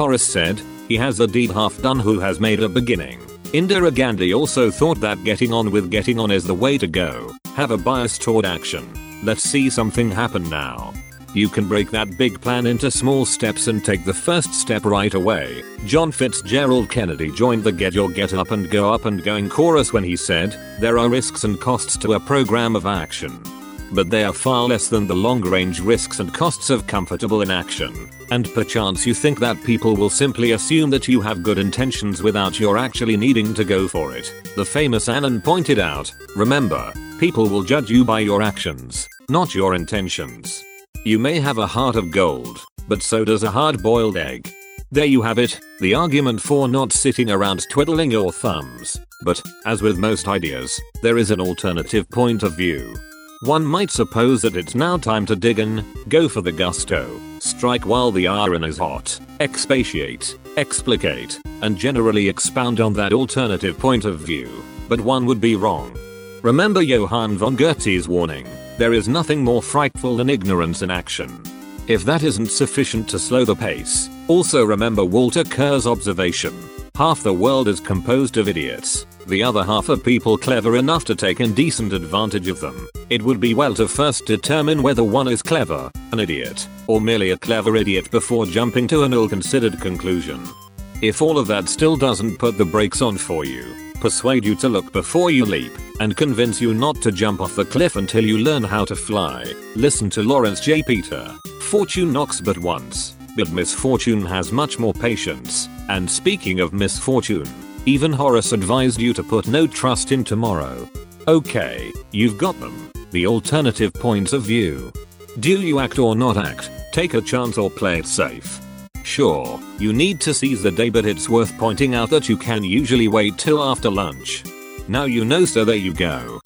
Horace said, he has a deed half done who has made a beginning. Indira Gandhi also thought that getting on with getting on is the way to go. Have a bias toward action. Let's see something happen now. You can break that big plan into small steps and take the first step right away. John Fitzgerald Kennedy joined the Get Your Get Up and Go Up and Going chorus when he said, There are risks and costs to a program of action. But they are far less than the long range risks and costs of comfortable inaction. And perchance you think that people will simply assume that you have good intentions without your actually needing to go for it. The famous Anon pointed out, remember, people will judge you by your actions, not your intentions. You may have a heart of gold, but so does a hard boiled egg. There you have it, the argument for not sitting around twiddling your thumbs. But, as with most ideas, there is an alternative point of view. One might suppose that it's now time to dig in, go for the gusto, strike while the iron is hot, expatiate, explicate, and generally expound on that alternative point of view. But one would be wrong. Remember Johann von Goethe's warning, there is nothing more frightful than ignorance in action. If that isn't sufficient to slow the pace, also remember Walter Kerr's observation. Half the world is composed of idiots, the other half are people clever enough to take indecent advantage of them. It would be well to first determine whether one is clever, an idiot, or merely a clever idiot before jumping to an ill-considered conclusion. If all of that still doesn't put the brakes on for you, persuade you to look before you leap, and convince you not to jump off the cliff until you learn how to fly. Listen to Lawrence J. Peter. Fortune knocks but once, but misfortune has much more patience. And speaking of misfortune, even Horace advised you to put no trust in tomorrow. Okay, you've got them. The alternative points of view. Do you act or not act? Take a chance or play it safe? Sure, you need to seize the day but it's worth pointing out that you can usually wait till after lunch. Now you know so there you go.